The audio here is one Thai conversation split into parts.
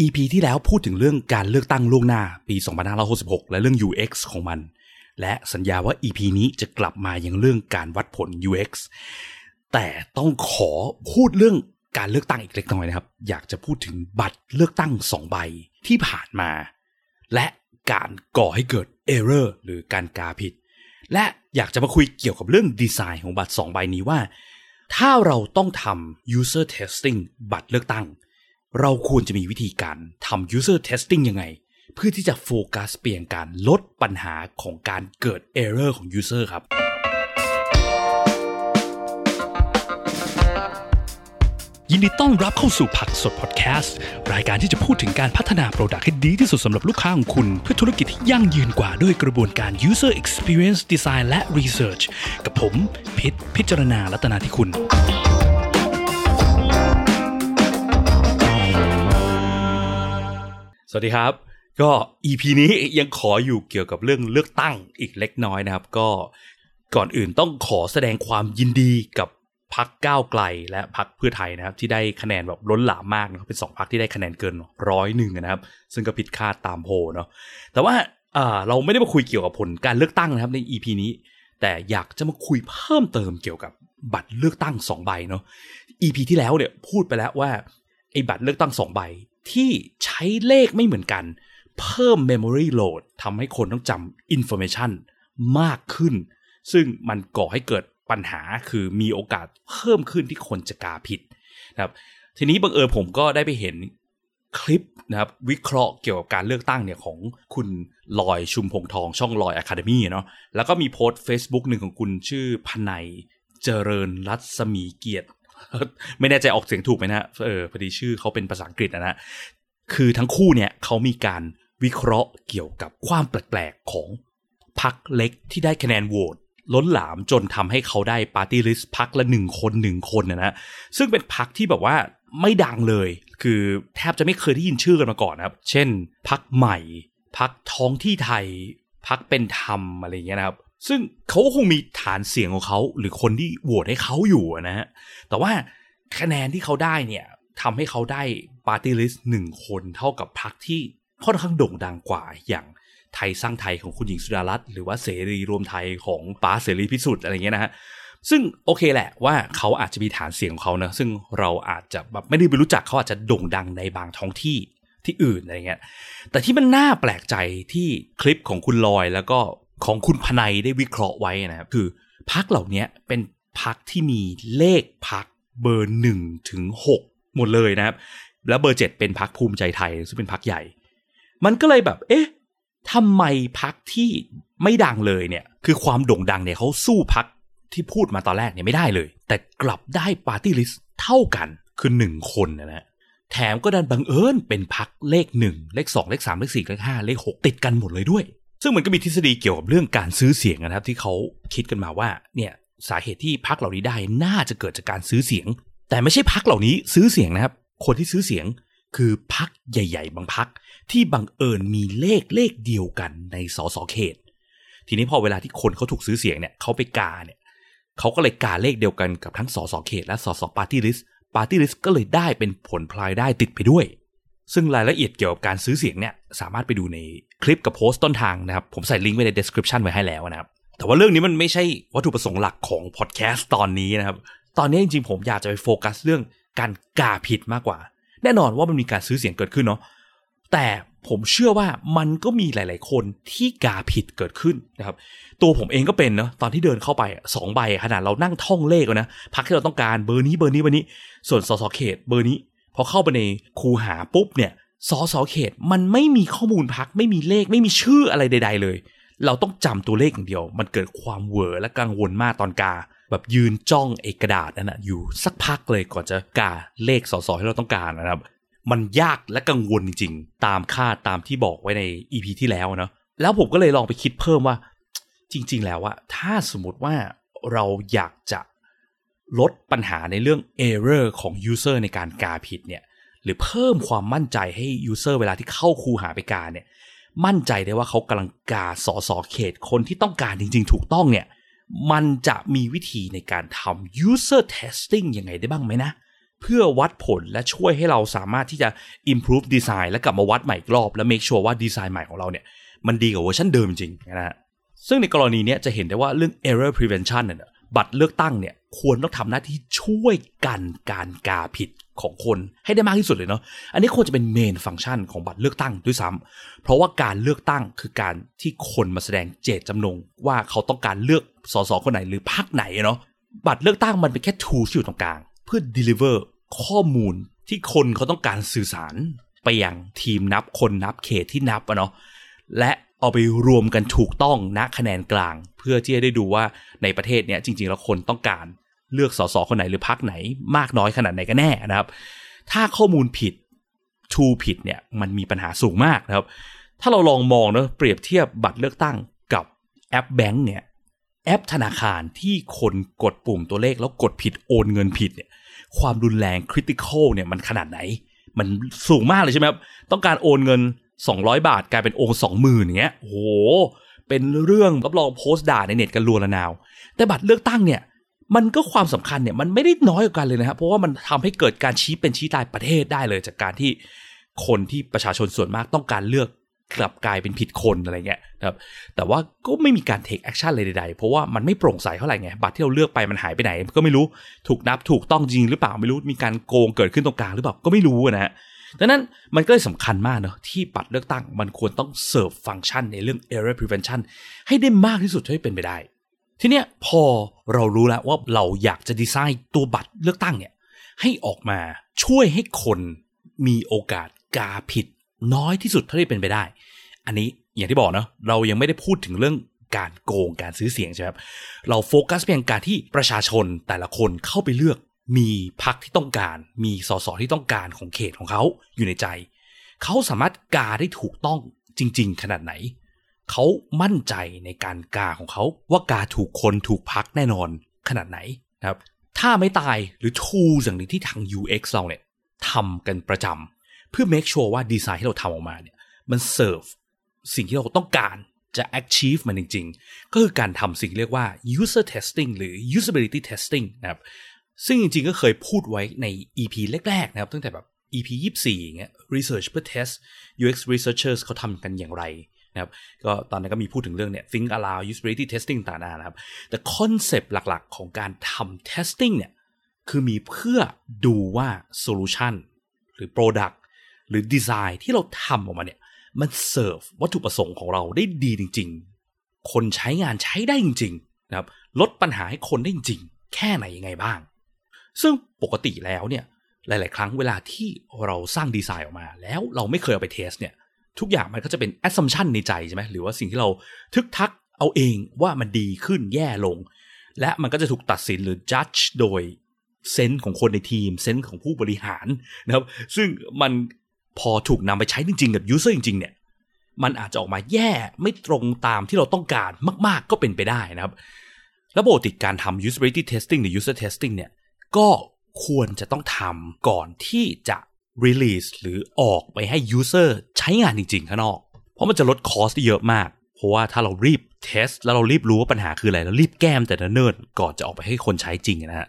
EP ที่แล้วพูดถึงเรื่องการเลือกตั้งล่วงหน้าปี 2566 และเรื่อง UX ของมัน และสัญญาว่า EP นี้จะกลับมาอย่างเรื่องการวัดผล UX แต่ต้องขอพูดเรื่องการเลือกตั้งอีกเล็กน้อยนะครับ อยากจะพูดถึงบัตรเลือกตั้งสองใบที่ผ่านมา และการก่อให้เกิด error หรือการกาผิด และอยากจะมาคุยเกี่ยวกับเรื่องดีไซน์ของบัตรสองใบนี้ว่า ถ้าเราต้องทำ user testing บัตรเลือกตั้ง เราควรจะมีวิธีการทำ user testing ยังไง เพื่อที่จะโฟกัสเปลี่ยนการลดปัญหาของการเกิด error ของ user ครับ ยินดีต้อนรับเข้าสู่ผักสดพอดแคสต์ รายการที่จะพูดถึงการพัฒนาโปรดักต์ให้ดีที่สุดสำหรับลูกค้าของคุณ เพื่อธุรกิจที่ยั่งยืนกว่าด้วยกระบวนการ user experience design และ research กับผมพิษพิจารณาลัตนาที่คุณ สวัสดีครับ ก็ EP นี้ยังขออยู่เกี่ยวกับเรื่องเลือกตั้งอีกเล็กน้อยนะครับ ก็ก่อนอื่นต้องขอแสดงความยินดีกับพักก้าวไกลและพักเพื่อไทยนะครับ ที่ได้คะแนนแบบล้นหลามมากนะครับเป็นสองพักที่ได้คะแนนเกินร้อยหนึ่งนะครับ ซึ่งก็ผิดคาดตามโพลเนาะแต่ว่าอ่าเราไม่ได้มาคุยเกี่ยวกับผลการเลือกตั้งนะครับใน EP นี้ แต่อยากจะมาคุยเพิ่มเติมเกี่ยวกับบัตรเลือกตั้งสองใบเนาะ EP ที่แล้วเนี่ยพูดไปแล้วว่าไอ้บัตรเลือกตั้งสองใบ ที่ใช้เลขไม่เหมือนกัน เพิ่ม memory load ทำให้คนต้องจำ information มากขึ้น ซึ่งมันก่อให้เกิดปัญหาคือมีโอกาสเพิ่มขึ้นที่คนจะกาผิดนะครับทีนี้บังเอิญผมก็ได้ไปเห็นคลิปนะครับวิเคราะห์เกี่ยวกับการเลือกตั้งเนี่ยของคุณลอยชุมพงษ์ทองช่องลอย Academy เนาะแล้วก็มีโพสต์ Facebook หนึ่งของคุณชื่อพนัยเจริญรัศมีเกียรติ ไม่แน่ใจออกเสียงถูกไหมนะเออพอดีชื่อเขาเป็นภาษาอังกฤษนะนะคือทั้งคู่เนี่ยเขามีการวิเคราะห์เกี่ยวกับความแปลกๆของพรรคเล็กที่ได้คะแนนโหวตล้นหลามจนทำให้เขาได้ปาร์ตี้ลิสต์พรรคละหนึ่งคนหนึ่งคนนะนะซึ่งเป็นพักที่แบบว่าไม่ดังเลย คือแทบจะไม่เคยได้ยินชื่อกันมาก่อนนะครับ เช่นพักใหม่พักท้องที่ไทยพักเป็นธรรมอะไรอย่างเงี้ยนะครับ ซึ่งเขาคงมีฐานเสียงของเขาหรือคนที่โหวตให้เขาอยู่นะฮะแต่ว่าคะแนนที่เขาได้เนี่ยทำให้เขาได้ปาร์ตี้ลิสต์หนึ่งคนเท่ากับพักที่ค่อนข้างโด่งดังกว่าอย่างไทยสร้างไทยของคุณหญิงสุดารัตน์หรือว่าเสรีรวมไทยของป้าเสรีพิสุทธิ์อะไรเงี้ยนะฮะซึ่งโอเคแหละว่าเขาอาจจะมีฐานเสียงของเขานะซึ่งเราอาจจะแบบไม่ได้ไปรู้จักเขาอาจจะโด่งดังในบางท้องที่ที่อื่นอะไรเงี้ยแต่ที่มันน่าแปลกใจที่คลิปของคุณลอยแล้วก็ ของคุณพนัยได้วิเคราะห์ไว้นะครับคือพักเหล่านี้เป็นพักที่มีเลขพักเบอร์หนึ่งถึงหกหมดเลยนะครับ แล้วเบอร์เจ็ดเป็นพักภูมิใจไทยซึ่งเป็นพักใหญ่ มันก็เลยแบบ เอ๊ะทำไมพรรคที่ไม่ดังเลยเนี่ย คือความโด่งดังเนี่ยเขาสู้พรรคที่พูดมาตอนแรกเนี่ยไม่ได้เลย แต่กลับได้ปาร์ตี้ลิสต์เท่ากันคือหนึ่งคนนะฮะแถมก็ดันบังเอิญเป็นพรรคเลขหนึ่งเลขสองเลขสามเลขสี่เลขห้าเลขหกติดกันหมดเลยด้วย ซึ่งมันก็มีทฤษฎีเกี่ยวกับเรื่องการซื้อเสียงนะครับ ที่เขาคิดกันมาว่าเนี่ยสาเหตุที่พรรคเหล่านี้ได้น่าจะเกิดจากการซื้อเสียง แต่ไม่ใช่พรรคเหล่านี้ซื้อเสียงนะครับ คนที่ซื้อเสียงคือพรรคใหญ่ ๆ บางพรรคที่บังเอิญมีเลขเลขเดียวกันในสสเขต ทีนี้พอเวลาที่คนเขาถูกซื้อเสียงเนี่ยเขาไปกาเนี่ยเขาก็เลยกาเลขเดียวกันกับทั้งสสเขตและสสปาร์ตี้ลิสต์ปาร์ตี้ลิสต์ก็เลยได้เป็นผลพลอยได้ติดไปด้วย ซึ่งรายละเอียดเกี่ยวกับการซื้อเสียงเนี่ยสามารถไปดูในคลิปกับโพสต์ต้นทางนะครับ ผมใส่ลิงก์ไว้ใน description ไว้ให้แล้วนะครับ แต่ว่าเรื่องนี้มันไม่ใช่วัตถุประสงค์หลักของพอดแคสต์ตอนนี้นะครับ ตอนนี้จริงๆ ผมอยากจะไปโฟกัสเรื่องการกาผิดมากกว่า แน่นอนว่ามันมีการซื้อเสียงเกิดขึ้นเนาะแต่ผมเชื่อว่ามันก็มีหลาย ๆ คนที่กาผิดเกิดขึ้นนะครับ ตัวผมเองก็เป็นเนาะตอนที่เดินเข้าไปสองใบขนาดเรานั่งท่องเลขนะพักที่เราต้องการเบอร์นี้เบอร์นี้เบอร์นี้ ส่วนสสเขตเบอร์นี้ พอเข้าไปในคูหาปุ๊บเนี่ยสสเขตมันไม่มีข้อมูลพักไม่มีเลขไม่มีชื่ออะไรใด ๆ เลย เราต้องจำตัวเลขอย่างเดียว มันเกิดความเวอร์และกังวลมากตอนกา แบบยืนจ้องเอกระดาษนั่นนะอยู่สักพักเลยก่อนจะกาเลขสสที่เราต้องการนะครับ มันยากและกังวลจริง ๆ ตามคาดตามที่บอกไว้ใน EP ที่แล้วเนาะแล้วผมก็เลยลองไปคิดเพิ่มว่า จริง ๆ แล้วอะถ้าสมมติว่าเราอยากจะ ลดปัญหาในเรื่อง error ของ user ในการกาผิดเนี่ยหรือเพิ่มความมั่นใจให้ user เวลาที่เข้าคูหาไปกาเนี่ยมั่นใจได้ว่าเขากำลังกาสอสอเขตคนที่ต้องการจริง ๆ ถูกต้องเนี่ยมันจะมีวิธีในการทำ user testing ยังไงได้บ้างไหมนะ เพื่อวัดผลและช่วยให้เราสามารถที่จะ improve design และกลับมาวัดใหม่อีกรอบ และ make sure ว่าดีไซน์ใหม่ของเราเนี่ย มันดีกว่าเวอร์ชันเดิมจริงนะฮะซึ่งในกรณีนี้จะเห็นได้ว่าเรื่อง error prevention เนี่ย บัตรเลือกตั้งเนี่ยควรต้องทำหน้าที่ช่วยกันการกาผิดของคนให้ได้มากที่สุดเลยเนาะ อันนี้ควรจะเป็น main function ของบัตรเลือกตั้งด้วยซ้ำเพราะว่าการเลือกตั้งคือการที่คนมาแสดงเจตจำนง ว่าเขาต้องการเลือกสสคนไหนหรือพรรคไหนเนาะ บัตรเลือกตั้งมันเป็นแค่ทูที่อยู่ตรงกลาง เพื่อ deliver ข้อมูลที่คนเขาต้องการสื่อสารไปยังทีมนับคนนับเขตที่นับอะเนาะ และ เอาไปรวมกันถูกต้องณคะแนนกลาง เพื่อที่จะได้ดูว่าในประเทศเนี้ยจริง ๆ แล้วคนต้องการเลือกสสคนไหนหรือพรรคไหนมากน้อยขนาดไหนกันแน่นะครับ ถ้าข้อมูลผิดทูผิดเนี่ยมันมีปัญหาสูงมากนะครับ ถ้าเราลองมองเนะเปรียบเทียบบัตรเลือกตั้งกับแอปแบงก์เนี่ยแอปธนาคารที่คนกดปุ่มตัวเลขแล้วกดผิดโอนเงินผิดเนี่ยความรุนแรงคริติคอลเนี่ยมันขนาดไหน มันสูงมากเลยใช่ไหมครับต้องการโอนเงิน 200 บาทกลายเป็นโอนสองหมื่นอย่างเงี้ยโอ้โหเป็นเรื่องรับรองโพสต์ด่าในเน็ตกันรัวระนาว แต่บัตรเลือกตั้งเนี่ยมันก็ความสำคัญเนี่ยมันไม่ได้น้อยกว่ากันเลยนะครับเพราะว่ามันทำให้เกิดการชี้เป็นชี้ตายประเทศได้เลย จากการที่คนที่ประชาชนส่วนมากต้องการเลือกกลับกลายเป็นผิดคนอะไรเงี้ยนะครับแต่ว่าก็ไม่มีการ take action เลยใดๆ เพราะว่ามันไม่โปร่งใสเท่าไหร่ไง บัตรที่เราเลือกไปมันหายไปไหน ก็ไม่รู้ถูกนับถูกต้องจริงหรือเปล่าไม่รู้มีการโกงเกิดขึ้นตรงกลางหรือเปล่าก็ไม่รู้นะฮะ ดังนั้นมันก็เลยสำคัญมากเนาะที่บัตรเลือกตั้งมันควรต้อง serve function ในเรื่อง error prevention ให้ได้มากที่สุดเท่าที่เป็นไปได้ ทีเนี้ยพอเรารู้แล้วว่าเราอยากจะดีไซน์ตัวบัตรเลือกตั้งเนี่ยให้ออกมาช่วยให้คนมีโอกาสกาผิดน้อยที่สุดเท่าที่เป็นไปได้ อันนี้อย่างที่บอกเนาะเรายังไม่ได้พูดถึงเรื่องการโกงการซื้อเสียงใช่ไหมครับเราโฟกัสเพียงการที่ประชาชนแต่ละคนเข้าไปเลือก มีพรรคที่ต้องการ มีสสที่ต้องการของเขตของเขาอยู่ในใจ เขาสามารถกาได้ถูกต้องจริง ๆ ขนาดไหน เขามั่นใจในการกาของเขาว่ากาถูกคนถูกพักแน่นอนขนาดไหนนะครับ ถ้าไม่ตายหรือทูอย่างนึ่งที่ทาง UX เราเนี่ยทำกันประจำเพื่อ make sure ว่าดีไซน์ที่เราทำออกมาเนี่ยมันเสิร์ฟสิ่งที่เราต้องการจะ achieve มันจริง ๆ ก็คือการทำสิ่งเรียกว่า user testing หรือ usability testing นะครับ ซึ่งจริงๆก็เคยพูดไว้ใน EP แรกๆนะครับ ตั้งแต่แบบ EP 24อย่างเงี้ย research เพื่อ test UX researchers เขาทำกันอย่างไรนะครับก็ตอนนั้นก็มีพูดถึงเรื่องเนี่ย think aloud usability testing ต่างๆนะครับ แต่คอนเซปต์หลักๆ ของการทำ testing เนี่ย คือมีเพื่อดูว่า solution หรือ product หรือ design ที่เราทำออกมาเนี่ย มันเสิร์ฟวัตถุประสงค์ของเราได้ดีจริง ๆ คนใช้งานใช้ได้จริงๆนะครับลดปัญหาให้คนได้จริง แค่ไหนยังไงบ้าง ซึ่งปกติแล้วเนี่ยหลาย ๆ ครั้งเวลาที่เราสร้างดีไซน์ออกมา แล้วเราไม่เคยเอาไปเทสเนี่ยทุกอย่างมันก็จะเป็น assumption ในใจใช่ไหมหรือว่าสิ่งที่เราทึกทักเอาเองว่ามันดีขึ้นแย่ลง และมันก็จะถูกตัดสินหรือ judge โดยเซนส์ของคนในทีมเซนส์ของผู้บริหารนะครับ ซึ่งมันพอถูกนำไปใช้จริง ๆ กับ user จริง ๆ เนี่ย มันอาจจะออกมาแย่ไม่ตรงตามที่เราต้องการมาก ๆ ก็เป็นไปได้นะครับ ระบบติดการทำ usability testing หรือ user testing เนี่ย ก็ควรจะต้องทำก่อนที่จะ release หรือออกไปให้ user ใช้งานจริง ๆ ข้างนอก เพราะมันจะลด cost ได้เยอะมาก เพราะว่าถ้าเรารีบ test แล้วเรารีบรู้ว่าปัญหาคืออะไร แล้วรีบแก้แต่เนิ่นก่อนจะออกไปให้คนใช้จริงนะฮะ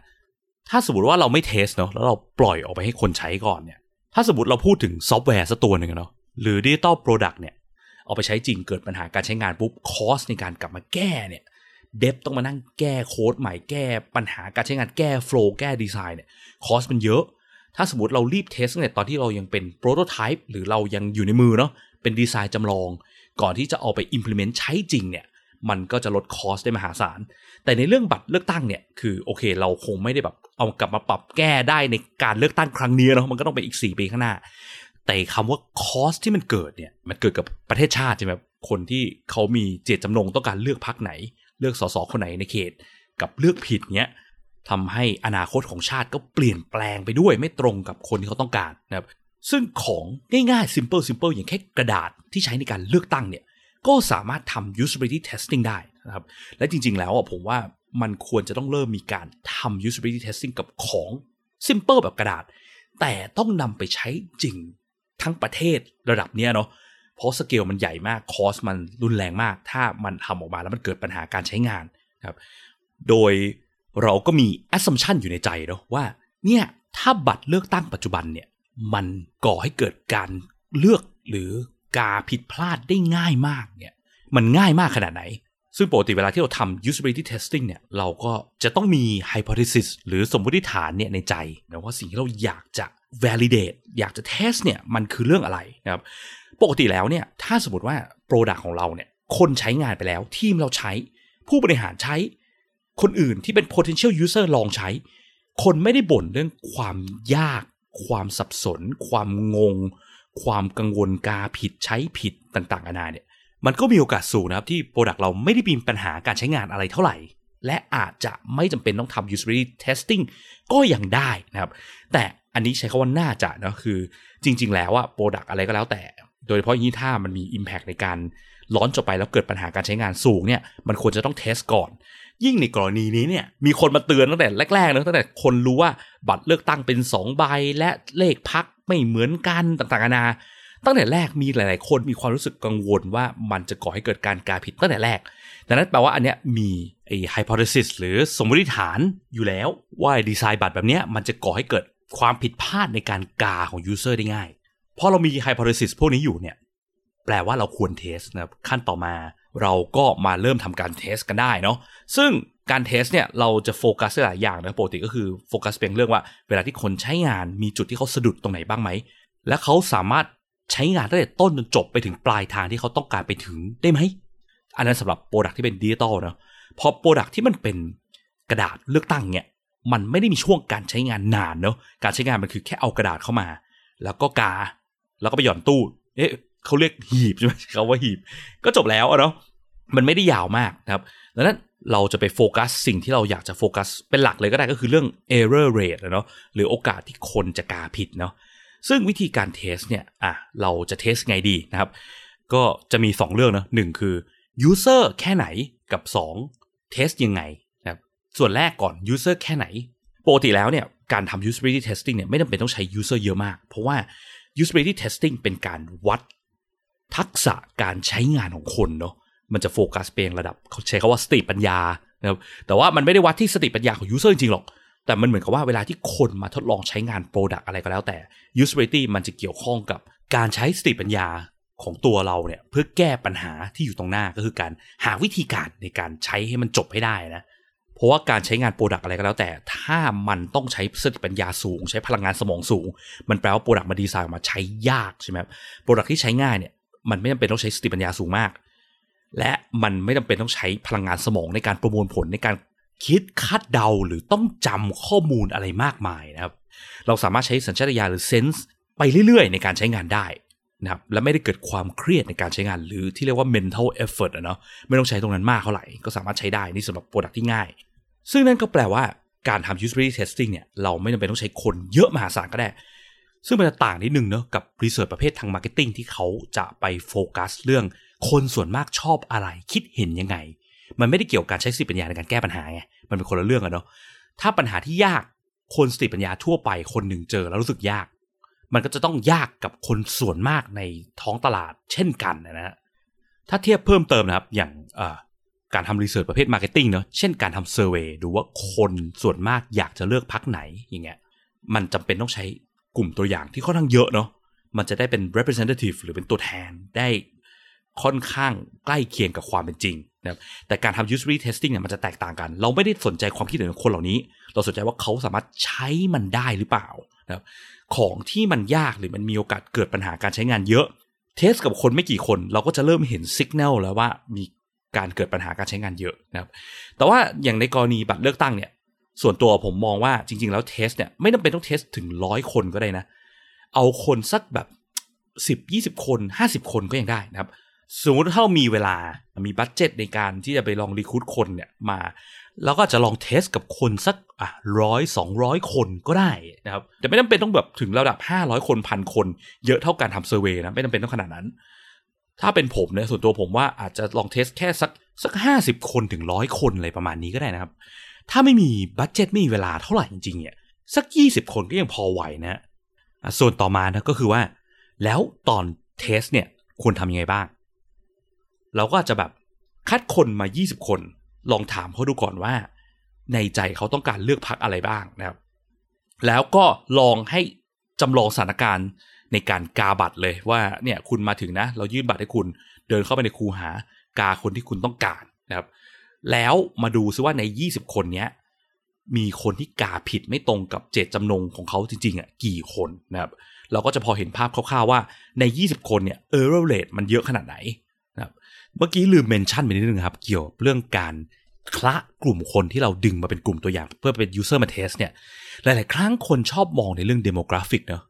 ถ้าสมมติว่าเราไม่ test เนาะแล้วเราปล่อยออกไปให้คนใช้ก่อนเนี่ย ถ้าสมมติเราพูดถึงซอฟต์แวร์สักตัวหนึ่งเนาะ หรือ digital product เนี่ย เอาไปใช้จริงเกิดปัญหาการใช้งานปุ๊บ cost ในการกลับมาแก้เนี่ย dev ต้องมานั่งแก้โค้ดใหม่แก้ปัญหาการใช้งานแก้ flow แก้ดีไซน์เนี่ย cost มันเยอะ ถ้าสมมติเรารีบ test เนี่ยตอนที่เรายังเป็น prototype หรือเรายังอยู่ในมือเนาะเป็นดีไซน์จำลอง ก่อนที่จะเอาไป implement ใช้จริงเนี่ยมันก็จะลด cost ได้มหาศาล แต่ในเรื่องบัตรเลือกตั้งเนี่ยคือโอเค เราคงไม่ได้แบบเอากลับมาปรับแก้ได้ในการเลือกตั้งครั้งนี้เนาะมันก็ต้องไปอีก 4 ปีข้างหน้า แต่คำว่า cost ที่มันเกิดเนี่ยมันเกิดกับประเทศชาติใช่ไหมคนที่เขามีเจตจำนงต้องการเลือกพักไหน เลือกสสคนไหนในเขต กับเลือกผิดเนี้ยทำให้อนาคตของชาติก็เปลี่ยนแปลงไปด้วยไม่ตรงกับคนที่เขาต้องการนะครับซึ่งของง่ายๆ simple simple อย่างแค่กระดาษที่ใช้ในการเลือกตั้งเนี่ยก็สามารถทำ usability testing ได้นะครับและจริงๆแล้วผมว่ามันควรจะต้องเริ่มมีการทำ usability testing กับของ simple แบบกระดาษ แต่ต้องนำไปใช้จริงทั้งประเทศระดับเนี้ยเนาะ เพราะสเกลมันใหญ่มากคอสมันรุนแรงมาก ถ้ามันทำออกมาแล้วมันเกิดปัญหาการใช้งานครับ โดยเราก็มี assumption อยู่ในใจเนาะว่า เนี่ยถ้าบัตรเลือกตั้งปัจจุบันเนี่ย มันก่อให้เกิดการเลือกหรือกาผิดพลาดได้ง่ายมากเนี่ย มันง่ายมากขนาดไหน ซึ่งปกติเวลาที่เราทำ usability testing เนี่ย เราก็จะต้องมี hypothesis หรือสมมติฐานเนี่ยในใจนะว่าสิ่งที่เราอยากจะ validate อยากจะ test เนี่ย มันคือเรื่องอะไรนะครับ ปกติแล้วเนี่ยถ้าสมมติว่า product ของเราเนี่ยคนใช้งานไปแล้ว ทีมเราใช้ ผู้บริหารใช้ คนอื่นที่เป็น potential user ลองใช้ คนไม่ได้บ่นเรื่องความยาก ความสับสน ความงง ความกังวลกาผิดใช้ผิดต่างๆนานาเนี่ยมันก็มีโอกาสสูงนะครับที่ Product เราไม่ได้มีปัญหาการใช้งานอะไรเท่าไหร่ และอาจจะไม่จำเป็นต้องทำ usability testing ก็ยังได้นะครับ แต่อันนี้ใช้คำว่าน่าจะนะคือจริง ๆ แล้วอะ Product อะไรก็แล้วแต่ โดยเฉพาะยิ่งถ้ามันมี Impact ในการร้อนจบไปแล้วเกิดปัญหาการใช้งานสูงเนี่ยมันควรจะต้องเทสก่อน ยิ่งในกรณีนี้เนี่ยมีคนมาเตือนตั้งแต่แรกๆนะตั้งแต่คนรู้ว่าบัตรเลือกตั้งเป็น2ใบและเลขพักไม่เหมือนกันต่างๆนานาตั้งแต่แรกมีหลาย ๆ คนมีความรู้สึกกังวลว่ามันจะก่อให้เกิดการกาผิดตั้งแต่แรก ดังนั้นแปลว่าอันเนี้ยมีไอ้ hypothesis หรือสมมติฐานอยู่แล้วว่าดีไซน์บัตรแบบเนี้ยมันจะก่อให้เกิดความผิดพลาดในการกาของ user ได้ง่าย พอเรามี hypothesis พวกนี้อยู่เนี่ย แปลว่าเราควร test นะครับขั้นต่อมาเราก็มาเริ่มทำการ test กันได้เนาะซึ่งการ test เนี่ยเราจะโฟกัสหลายอย่างนะปกติก็คือโฟกัสเป็นเรื่องว่าเวลาที่คนใช้งานมีจุดที่เขาสะดุดตรงไหนบ้างไหม และเขาสามารถใช้งานตั้งแต่ต้นจนจบไปถึงปลายทางที่เขาต้องการไปถึงได้ไหม อันนั้นสำหรับ product ที่เป็นดิจิตอลนะพอ product ที่มันเป็นกระดาษเลือกตั้งเนี่ยมันไม่ได้มีช่วงการใช้งานนานเนาะการใช้งานมันคือแค่เอากระดาษเข้ามา แล้วก็กา แล้วก็ไปหย่อนตู้ เอ๊ะเขาเรียกหีบใช่ไหมเขาว่าหีบ ก็จบแล้วเนาะมันไม่ได้ยาวมากนะครับดังนั้นเราจะไปโฟกัสสิ่งที่เราอยากจะโฟกัส เป็นหลักเลยก็ได้ก็คือเรื่อง error rate เนาะหรือโอกาสที่คนจะกาผิดเนาะซึ่งวิธีการ test เนี่ยอะเราจะ test ไงดีนะครับ ก็จะมี 2 เรื่องนะหนึ่งคือ user แค่ไหนกับ2 test ยังไงนะครับส่วนแรกก่อน user แค่ไหนปกติแล้วเนี่ยการทำ usability testing เนี่ยไม่จำเป็นต้องใช้ user เยอะมาก เพราะว่า usability testing เป็นการวัดทักษะการใช้งานของคนเนาะมันจะโฟกัสเป็นระดับเขาใช้คำว่าสติปัญญานะครับแต่ว่ามันไม่ได้วัดที่สติปัญญาของ user จริงๆหรอก แต่มันเหมือนกับว่าเวลาที่คนมาทดลองใช้งาน product อะไรก็แล้วแต่ usability มันจะเกี่ยวข้องกับการใช้สติปัญญาของตัวเราเนี่ยเพื่อแก้ปัญหาที่อยู่ตรงหน้าก็คือการหาวิธีการในการใช้ให้มันจบให้ได้นะเพราะว่าการใช้งาน product อะไรก็แล้วแต่ ถ้ามันต้องใช้สติปัญญาสูง ใช้พลังงานสมองสูง มันแปลว่า product มันดีไซน์มาใช้ยากใช่ไหม product ที่ใช้ง่ายเนี่ยมันไม่จำเป็นต้องใช้สติปัญญาสูงมาก และมันไม่จำเป็นต้องใช้พลังงานสมองในการประมวลผลในการคิดคาดเดาหรือต้องจำข้อมูลอะไรมากมายนะครับ เราสามารถใช้สัญชาตญาณหรือ sense ไปเรื่อยๆ ในการใช้งานได้นะครับและไม่ได้เกิดความเครียดในการใช้งานหรือที่เรียกว่า mental effort อะเนาะไม่ต้องใช้ตรงนั้นมากเท่าไหร่ ก็สามารถใช้ได้นี่สำหรับ product ที่ง่าย ซึ่งนั่นก็แปลว่าการทำ usability testing เนี่ยเราไม่จำเป็นต้องใช้คนเยอะมหาศาลก็ได้ ซึ่งมันจะต่างนิดนึงเนาะกับ research ประเภททาง marketing ที่เขาจะไปโฟกัสเรื่องคนส่วนมากชอบอะไรคิดเห็นยังไง มันไม่ได้เกี่ยวกับการใช้สติปัญญาในการแก้ปัญหาไงมันเป็นคนละเรื่องอะเนาะถ้าปัญหาที่ยากคนสติปัญญาทั่วไปคนหนึ่งเจอแล้วรู้สึกยาก มันก็จะต้องยากกับคนส่วนมากในท้องตลาดเช่นกันนะฮะถ้าเทียบเพิ่มเติมนะครับอย่าง การทำ research ประเภท marketing เนาะเช่นการทำ survey ดูว่าคนส่วนมากอยากจะเลือกพรรคไหนอย่างเงี้ยมันจำเป็นต้องใช้กลุ่มตัวอย่างที่ค่อนข้างเยอะเนาะมันจะได้เป็น representative หรือเป็นตัวแทนได้ค่อนข้างใกล้เคียงกับความเป็นจริงนะครับแต่การทำ usability testing เนี่ยมันจะแตกต่างกัน เราไม่ได้สนใจความคิดเห็นของคนเหล่านี้ เราสนใจว่าเขาสามารถใช้มันได้หรือเปล่านะครับของที่มันยากหรือมันมีโอกาสเกิดปัญหาการใช้งานเยอะ เทสกับคนไม่กี่คน เราก็จะเริ่มเห็นสัญญาณแล้วว่ามี การเกิดปัญหาการใช้งานเยอะนะครับ แต่ว่าอย่างในกรณีบัตรเลือกตั้งเนี่ย ส่วนตัวผมมองว่าจริง ๆ แล้ว test เนี่ยไม่จำเป็นต้อง test ถึงร้อยคนก็ได้นะ เอาคนสักแบบสิบยี่สิบคนห้าสิบคนก็ยังได้นะครับ สมมติถ้ามีเวลามี budget ในการที่จะไปลอง recruit คนเนี่ยมา แล้วก็จะลอง test กับคนสักอะร้อยสองร้อยคนก็ได้นะครับแต่ไม่จำเป็นต้องแบบถึงระดับห้าร้อยคนพันคน เยอะเท่าการทำ survey นะไม่จำเป็นต้องขนาดนั้น ถ้าเป็นผมเนี่ยส่วนตัวผมว่าอาจจะลอง test แค่สักสักห้าสิบคนถึงร้อยคนอะไรประมาณนี้ก็ได้นะครับ ถ้าไม่มี budget ไม่มีเวลาเท่าไหร่จริงๆเนี่ยสักยี่สิบคนก็ยังพอไหวนะส่วนต่อมานะก็คือว่า แล้วตอน test เนี่ยควรทำยังไงบ้าง เราก็อาจจะแบบคัดคนมา 20 คน ลองถามเขาดูก่อนว่า ในใจเขาต้องการเลือกพรรคอะไรบ้างนะครับ แล้วก็ลองให้จำลองสถานการณ์ ในการกาบัตรเลยว่าเนี่ยคุณมาถึงนะ เรายื่นบัตรให้คุณเดินเข้าไปในคูหากาคนที่คุณต้องการนะครับ แล้วมาดูซิว่าใน 20 คนเนี้ยมีคนที่กาผิดไม่ตรงกับเจตจำนงของเขาจริงๆอะกี่คนนะครับเราก็จะพอเห็นภาพคร่าวๆว่าใน 20 คนเนี่ย error rate มันเยอะขนาดไหนนะครับเมื่อกี้ลืมเมนชั่นไปนิดนึงครับ เกี่ยวเรื่องการคละกลุ่มคนที่เราดึงมาเป็นกลุ่มตัวอย่างเพื่อเป็น user มา test เนี่ย หลาย ๆ ครั้งคนชอบมองในเรื่อง demographic เนอะ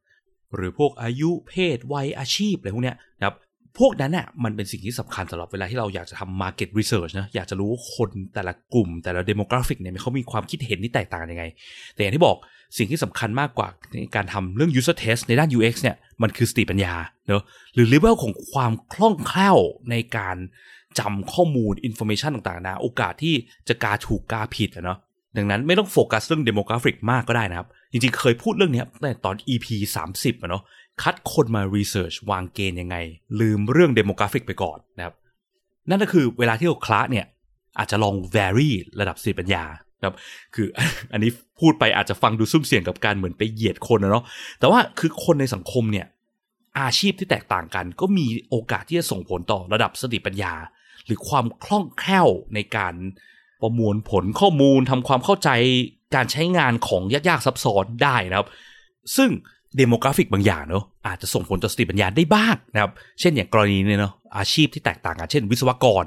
หรือพวกอายุเพศวัยอาชีพอะไรพวกเนี้ยนะครับพวกนั้นน่ะมันเป็นสิ่งที่สำคัญสำหรับเวลาที่เราอยากจะทำ market research นะอยากจะรู้คนแต่ละกลุ่มแต่ละ demographic เนี่ยเขามีความคิดเห็นที่แตกต่างยังไง แต่อย่างที่บอกสิ่งที่สำคัญมากกว่าในการทำเรื่อง user test ในด้าน UX เนี่ยมันคือสติปัญญาเนอะหรือ level ของความคล่องแคล่วในการจำข้อมูล information ต่างๆนะโอกาสที่จะกาถูกกาผิดอะเนาะ ดังนั้นไม่ต้องโฟกัสเรื่อง demographic มากก็ได้นะครับ จริงๆ เคยพูดเรื่องนี้ในตอน EP 30อะเนาะคัดคนมา research วางเกณฑ์ยังไง ลืมเรื่อง demographic ไปก่อนนะครับ นั่นก็คือเวลาที่เราคลาสเนี่ย อาจจะลอง vary ระดับสติปัญญาครับคืออันนี้พูดไปอาจจะฟังดูซุ่มเสี่ยงกับการเหมือนไปเหยียดคนนะเนาะแต่ว่าคือคนในสังคมเนี่ย อาชีพที่แตกต่างกัน ก็มีโอกาสที่จะส่งผลต่อระดับสติปัญญา หรือความคล่องแคล่วในการ ประมวลผลข้อมูลทำความเข้าใจการใช้งานของยากๆซับซ้อนได้นะครับ ซึ่ง demographic บางอย่างเนาะอาจจะส่งผลต่อสติปัญญาได้บ้างนะครับ เช่นอย่างกรณีเนี่ยเนาะอาชีพที่แตกต่างกัน เช่น วิศวกร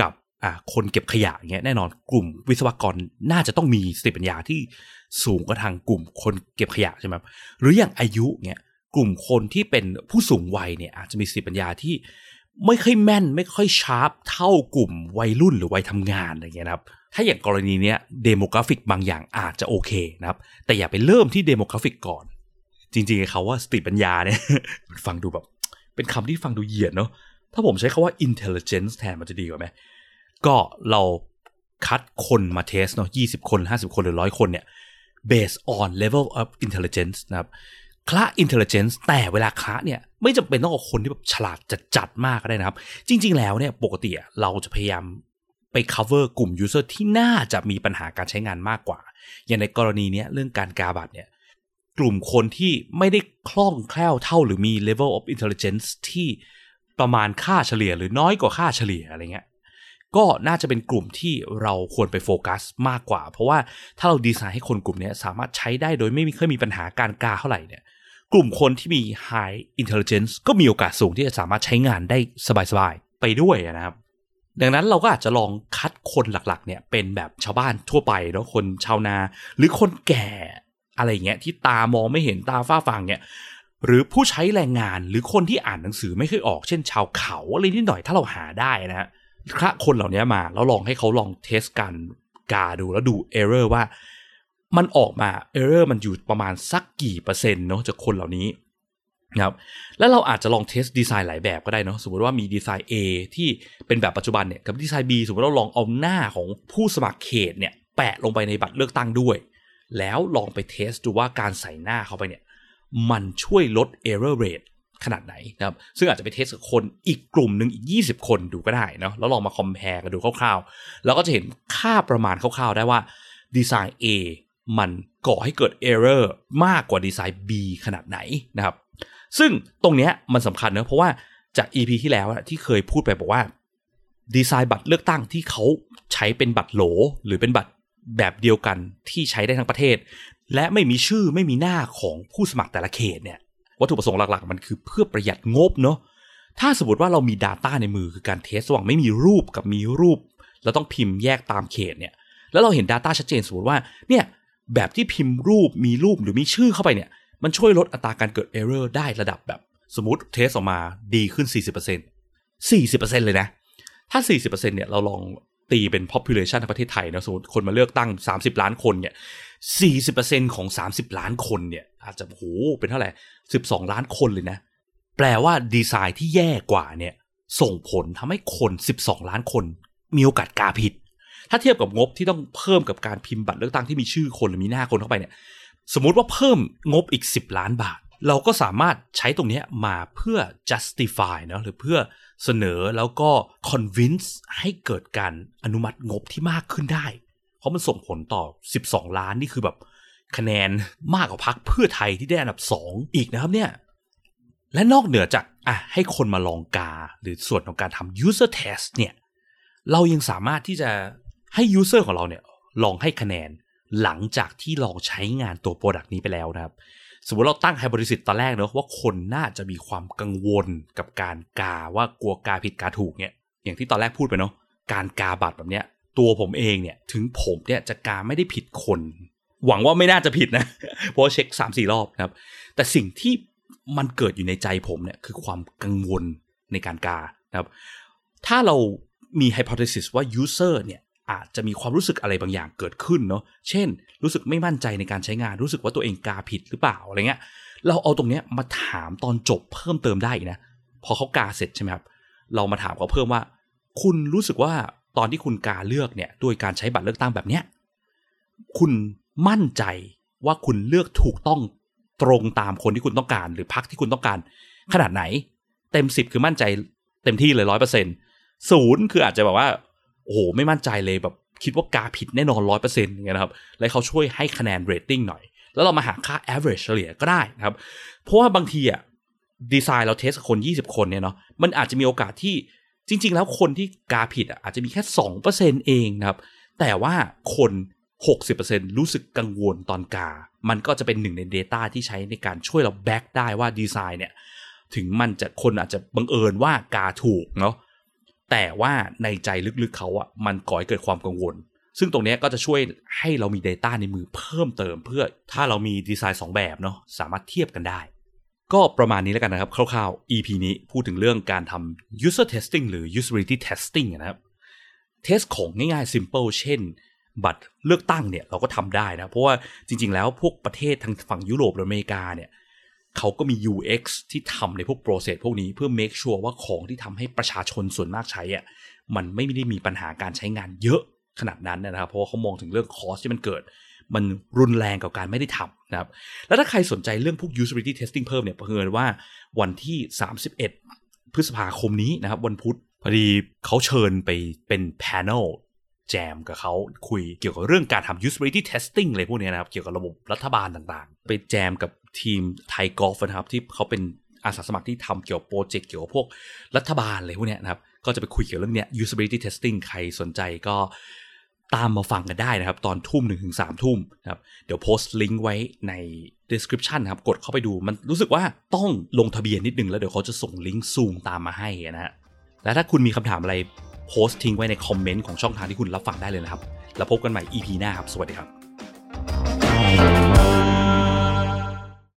กับอ่าคนเก็บขยะเงี้ยแน่นอนกลุ่มวิศวกรน่าจะต้องมีสติปัญญาที่สูงกว่าทางกลุ่มคนเก็บขยะใช่ไหมหรืออย่างอายุเนี่ยกลุ่มคนที่เป็นผู้สูงวัยเนี่ยอาจจะมีสติปัญญาที่ ไม่ค่อยแม่นไม่ค่อย sharp เท่ากลุ่มวัยรุ่นหรือวัยทำงานอะไรเงี้ยนะครับ ถ้าอย่างกรณีเนี้ย demographic บางอย่างอาจจะโอเคนะครับ แต่อย่าไปเริ่มที่ demographic ก่อน จริงๆเขาว่าสติปัญญาเนี่ยมันฟังดูแบบ เป็นคำที่ฟังดูเหยียดเนาะถ้าผมใช้คำว่า intelligence แทนมันจะดีกว่าไหมก็เราคัดคนมา test เนาะ20คน50คนหรือร้อยคนเนี่ย based on level of intelligence นะครับคละ intelligence แต่เวลาคละเนี่ยไม่จำเป็นต้องเอาคนที่แบบฉลาดจัดๆมากก็ได้นะครับ จริง ๆ แล้วเนี่ยปกติเราจะพยายามไป cover กลุ่ม user ที่น่าจะมีปัญหาการใช้งานมากกว่า อย่างในกรณีนี้เรื่องการกาบัตเนี่ยกลุ่มคนที่ไม่ได้คล่องแคล่วเท่าหรือมี level of intelligence ที่ประมาณค่าเฉลี่ยหรือน้อยกว่าค่าเฉลี่ยอะไรเงี้ยก็น่าจะเป็นกลุ่มที่เราควรไปโฟกัสมากกว่า เพราะว่าถ้าเราดีไซน์ให้คนกลุ่มนี้สามารถใช้ได้โดยไม่มีเคยมีปัญหาการกาเท่าไหร่เนี่ย กลุ่มคนที่มี high intelligence ก็มีโอกาสสูงที่จะสามารถใช้งานได้สบายๆ ไปด้วยนะครับ ดังนั้นเราก็อาจจะลองคัดคนหลักๆ เนี่ยเป็นแบบชาวบ้านทั่วไปเนาะคนชาวนา หรือคนแก่อะไรเงี้ยที่ตามองไม่เห็นตาฝ้าฟางเนี่ยหรือผู้ใช้แรงงานหรือคนที่อ่านหนังสือไม่เคยออกเช่นชาวเขาอะไรนิดหน่อยถ้าเราหาได้นะฮะคัดคนเหล่านี้มาแล้วลองให้เขาลอง test การกาดูแล้วดู error ว่า มันออกมา error มันอยู่ประมาณสักกี่เปอร์เซ็นต์เนาะจากคนเหล่านี้นะครับแล้วเราอาจจะลอง test ดีไซน์หลายแบบก็ได้เนาะสมมติว่ามีดีไซน์ A ที่เป็นแบบปัจจุบันเนี่ยกับดีไซน์ B สมมติเราลองเอาหน้าของผู้สมัครเขตเนี่ยแปะลงไปในบัตรเลือกตั้งด้วย แล้วลองไป test ดูว่าการใส่หน้าเข้าไปเนี่ยมันช่วยลด error rate ขนาดไหนนะครับ ซึ่งอาจจะไปเทสกับคนอีกกลุ่มหนึ่งอีก 20 คนดูก็ได้เนาะแล้วลองมาคอมเพลกันดูคร่าวๆ แล้วก็จะเห็นค่าประมาณคร่าวๆ ได้ว่าดีไซน์ A มันก่อให้เกิด error มากกว่าดีไซน์ B ขนาดไหนนะครับ ซึ่งตรงเนี้ยมันสำคัญเนะเพราะว่าจาก EP ที่แล้วที่เคยพูดไปบอกว่า ดีไซน์บัตรเลือกตั้งที่เขาใช้เป็นบัตรโหล หรือเป็นบัตรแบบเดียวกันที่ใช้ได้ทั้งประเทศ และไม่มีชื่อไม่มีหน้าของผู้สมัครแต่ละเขตเนี่ยวัตถุประสงค์หลักๆ มันคือเพื่อประหยัดงบเนาะถ้าสมมติว่าเรามี Data ในมือคือการเทสระหว่างไม่มีรูปกับมีรูป แล้วต้องพิมพ์แยกตามเขตเนี่ยแล้วเราเห็น Data ชัดเจนสมมติว่าเนี่ย แบบที่พิมพ์รูปมีรูปหรือมีชื่อเข้าไปเนี่ย มันช่วยลดอัตราการเกิด Error ได้ระดับแบบสมมติเทสออกมาดีขึ้น 40% 40%เลยนะ ถ้า 40%เนี่ยเราลองตีเป็น population ในประเทศไทยนะสมมติคนมาเลือกตั้ง 30 ล้านคนเนี่ย 40%ของ 30 ล้านคนเนี่ย อาจจะโหเป็นเท่าไหร่ 12 ล้านคนเลยนะ แปลว่าดีไซน์ที่แย่กว่าเนี่ย ส่งผลทำให้คน 12 ล้านคน มีโอกาสกาผิด ถ้าเทียบกับงบที่ต้องเพิ่มกับการพิมพ์บัตรเลือกตั้งที่มีชื่อคนหรือมีหน้าคนเข้าไปเนี่ย สมมติว่าเพิ่มงบอีก 10 ล้านบาท เราก็สามารถใช้ตรงนี้มาเพื่อ justify เนาะหรือเพื่อเสนอแล้วก็ convince ให้เกิดการอนุมัติงบที่มากขึ้นได้ เพราะมันส่งผลต่อ 12 ล้านนี่คือแบบคะแนนมากกว่าพักเพื่อไทยที่ได้อันดับสองอีกนะครับเนี่ยและนอกเหนือจากอะให้คนมาลองกา หรือส่วนของการทำ user test เนี่ย เรายังสามารถที่จะ ให้ user ของเราเนี่ยลองให้คะแนนหลังจากที่ลองใช้งานตัว Product นี้ไปแล้วนะครับ สมมติเราตั้งไฮบริสิตตอนแรกเนอะว่าคนน่าจะมีความกังวลกับการกาว่ากลัวกาผิดกาถูกเนี่ย อย่างที่ตอนแรกพูดไปเนาะการกาบัตรแบบเนี้ย ตัวผมเองเนี่ยถึงผมเนี่ยจะกาไม่ได้ผิดคน หวังว่าไม่น่าจะผิดนะ เพราะเช็คสามสี่รอบนะครับ แต่สิ่งที่มันเกิดอยู่ในใจผมเนี่ยคือความกังวลในการกานะครับ ถ้าเรามีไฮโพเทซิสว่า user เนี่ย อาจจะมีความรู้สึกอะไรบางอย่างเกิดขึ้นเนาะ เช่น รู้สึกไม่มั่นใจในการใช้งาน รู้สึกว่าตัวเองกาผิดหรือเปล่าอะไรเงี้ย เราเอาตรงเนี้ยมาถามตอนจบเพิ่มเติมได้นะ พอเขากาเสร็จใช่ไหมครับ เรามาถามเขาเพิ่มว่า คุณรู้สึกว่าตอนที่คุณกาเลือกเนี่ย ด้วยการใช้บัตรเลือกตั้งแบบเนี้ย คุณมั่นใจว่าคุณเลือกถูกต้องตรงตามคนที่คุณต้องการ หรือพักที่คุณต้องการ ขนาดไหน เต็มสิบคือมั่นใจเต็มที่เลยร้อยเปอร์เซ็นต์ศูนย์คืออาจจะแบบว่า โอ้โหไม่มั่นใจเลยแบบคิดว่ากาผิดแน่นอนร้อยเปอร์เซ็นต์อย่างเงี้ยนะครับแล้วเขาช่วยให้คะแนนเรตติ้งหน่อย แล้วเรามาหาค่า average เฉลี่ยก็ได้นะครับ เพราะว่าบางทีอะดีไซน์เรา test คน 20 คนเนี่ยเนาะมันอาจจะมีโอกาสที่จริง ๆ แล้วคนที่กาผิดอะอาจจะมีแค่ 2%เองนะครับ แต่ว่าคน 60%รู้สึกกังวลตอนกา มันก็จะเป็นหนึ่งใน Data ที่ใช้ในการช่วยเรา back ได้ว่าดีไซน์เนี่ย ถึงมันจะคนอาจจะบังเอิญว่ากาถูกเนาะ แต่ว่าในใจลึกๆเขาอะมันก่อให้เกิดความกังวล ซึ่งตรงนี้ก็จะช่วยให้เรามี Data ในมือเพิ่มเติม เพื่อถ้าเรามีดีไซน์ 2 แบบเนาะสามารถเทียบกันได้ ก็ประมาณนี้แล้วกันนะครับ คร่าวๆ EP นี้พูดถึงเรื่องการทำ user testing หรือ usability testing นะครับ เทสของง่ายๆ simple เช่นบัตรเลือกตั้งเนี่ยเราก็ทำได้นะ เพราะว่าจริงๆแล้วพวกประเทศทางฝั่งยุโรปหรืออเมริกาเนี่ย เขาก็มี UX ที่ทำในพวก process พวกนี้เพื่อ make sure ว่าของที่ทำให้ประชาชนส่วนมากใช้อะมันไม่ได้มีปัญหาการใช้งานเยอะขนาดนั้นนะครับ เพราะว่าเขามองถึงเรื่องคอสที่มันเกิด มันรุนแรงกับการไม่ได้ทำนะครับ แล้วถ้าใครสนใจเรื่องพวก usability testing เพิ่มเนี่ยเพิ่นว่าวันที่ 31 พฤษภาคมนี้นะครับ วันพุธพอดีเขาเชิญไปเป็น panel แจมกับเขาคุยเกี่ยวกับเรื่องการทำ usability testing อะไรพวกนี้นะครับ เกี่ยวกับระบบรัฐบาลต่างๆ ไปแจมกับ ทีมไทยกอล์ฟนะครับ ที่เขาเป็นอาสาสมัครที่ทำเกี่ยวกับโปรเจกต์เกี่ยวกับพวกรัฐบาลอะไรพวกนี้นะครับ ก็จะไปคุยเกี่ยวกับเรื่องเนี้ย usability testing ใครสนใจก็ตามมาฟังกันได้นะครับ ตอนทุ่มหนึ่งถึงสามทุ่มนะครับ เดี๋ยวโพสต์ลิงก์ไว้ใน description นะครับ กดเข้าไปดูมันรู้สึกว่าต้องลงทะเบียนนิดนึงแล้วเดี๋ยวเขาจะส่งลิงก์ซูมตามมาให้นะฮะและถ้าคุณมีคำถามอะไรโพสต์ทิ้งไว้ในคอมเมนต์ของช่องทางที่คุณรับฟังได้เลยนะครับ แล้วพบกันใหม่ EP หน้าครับ สวัสดีครับ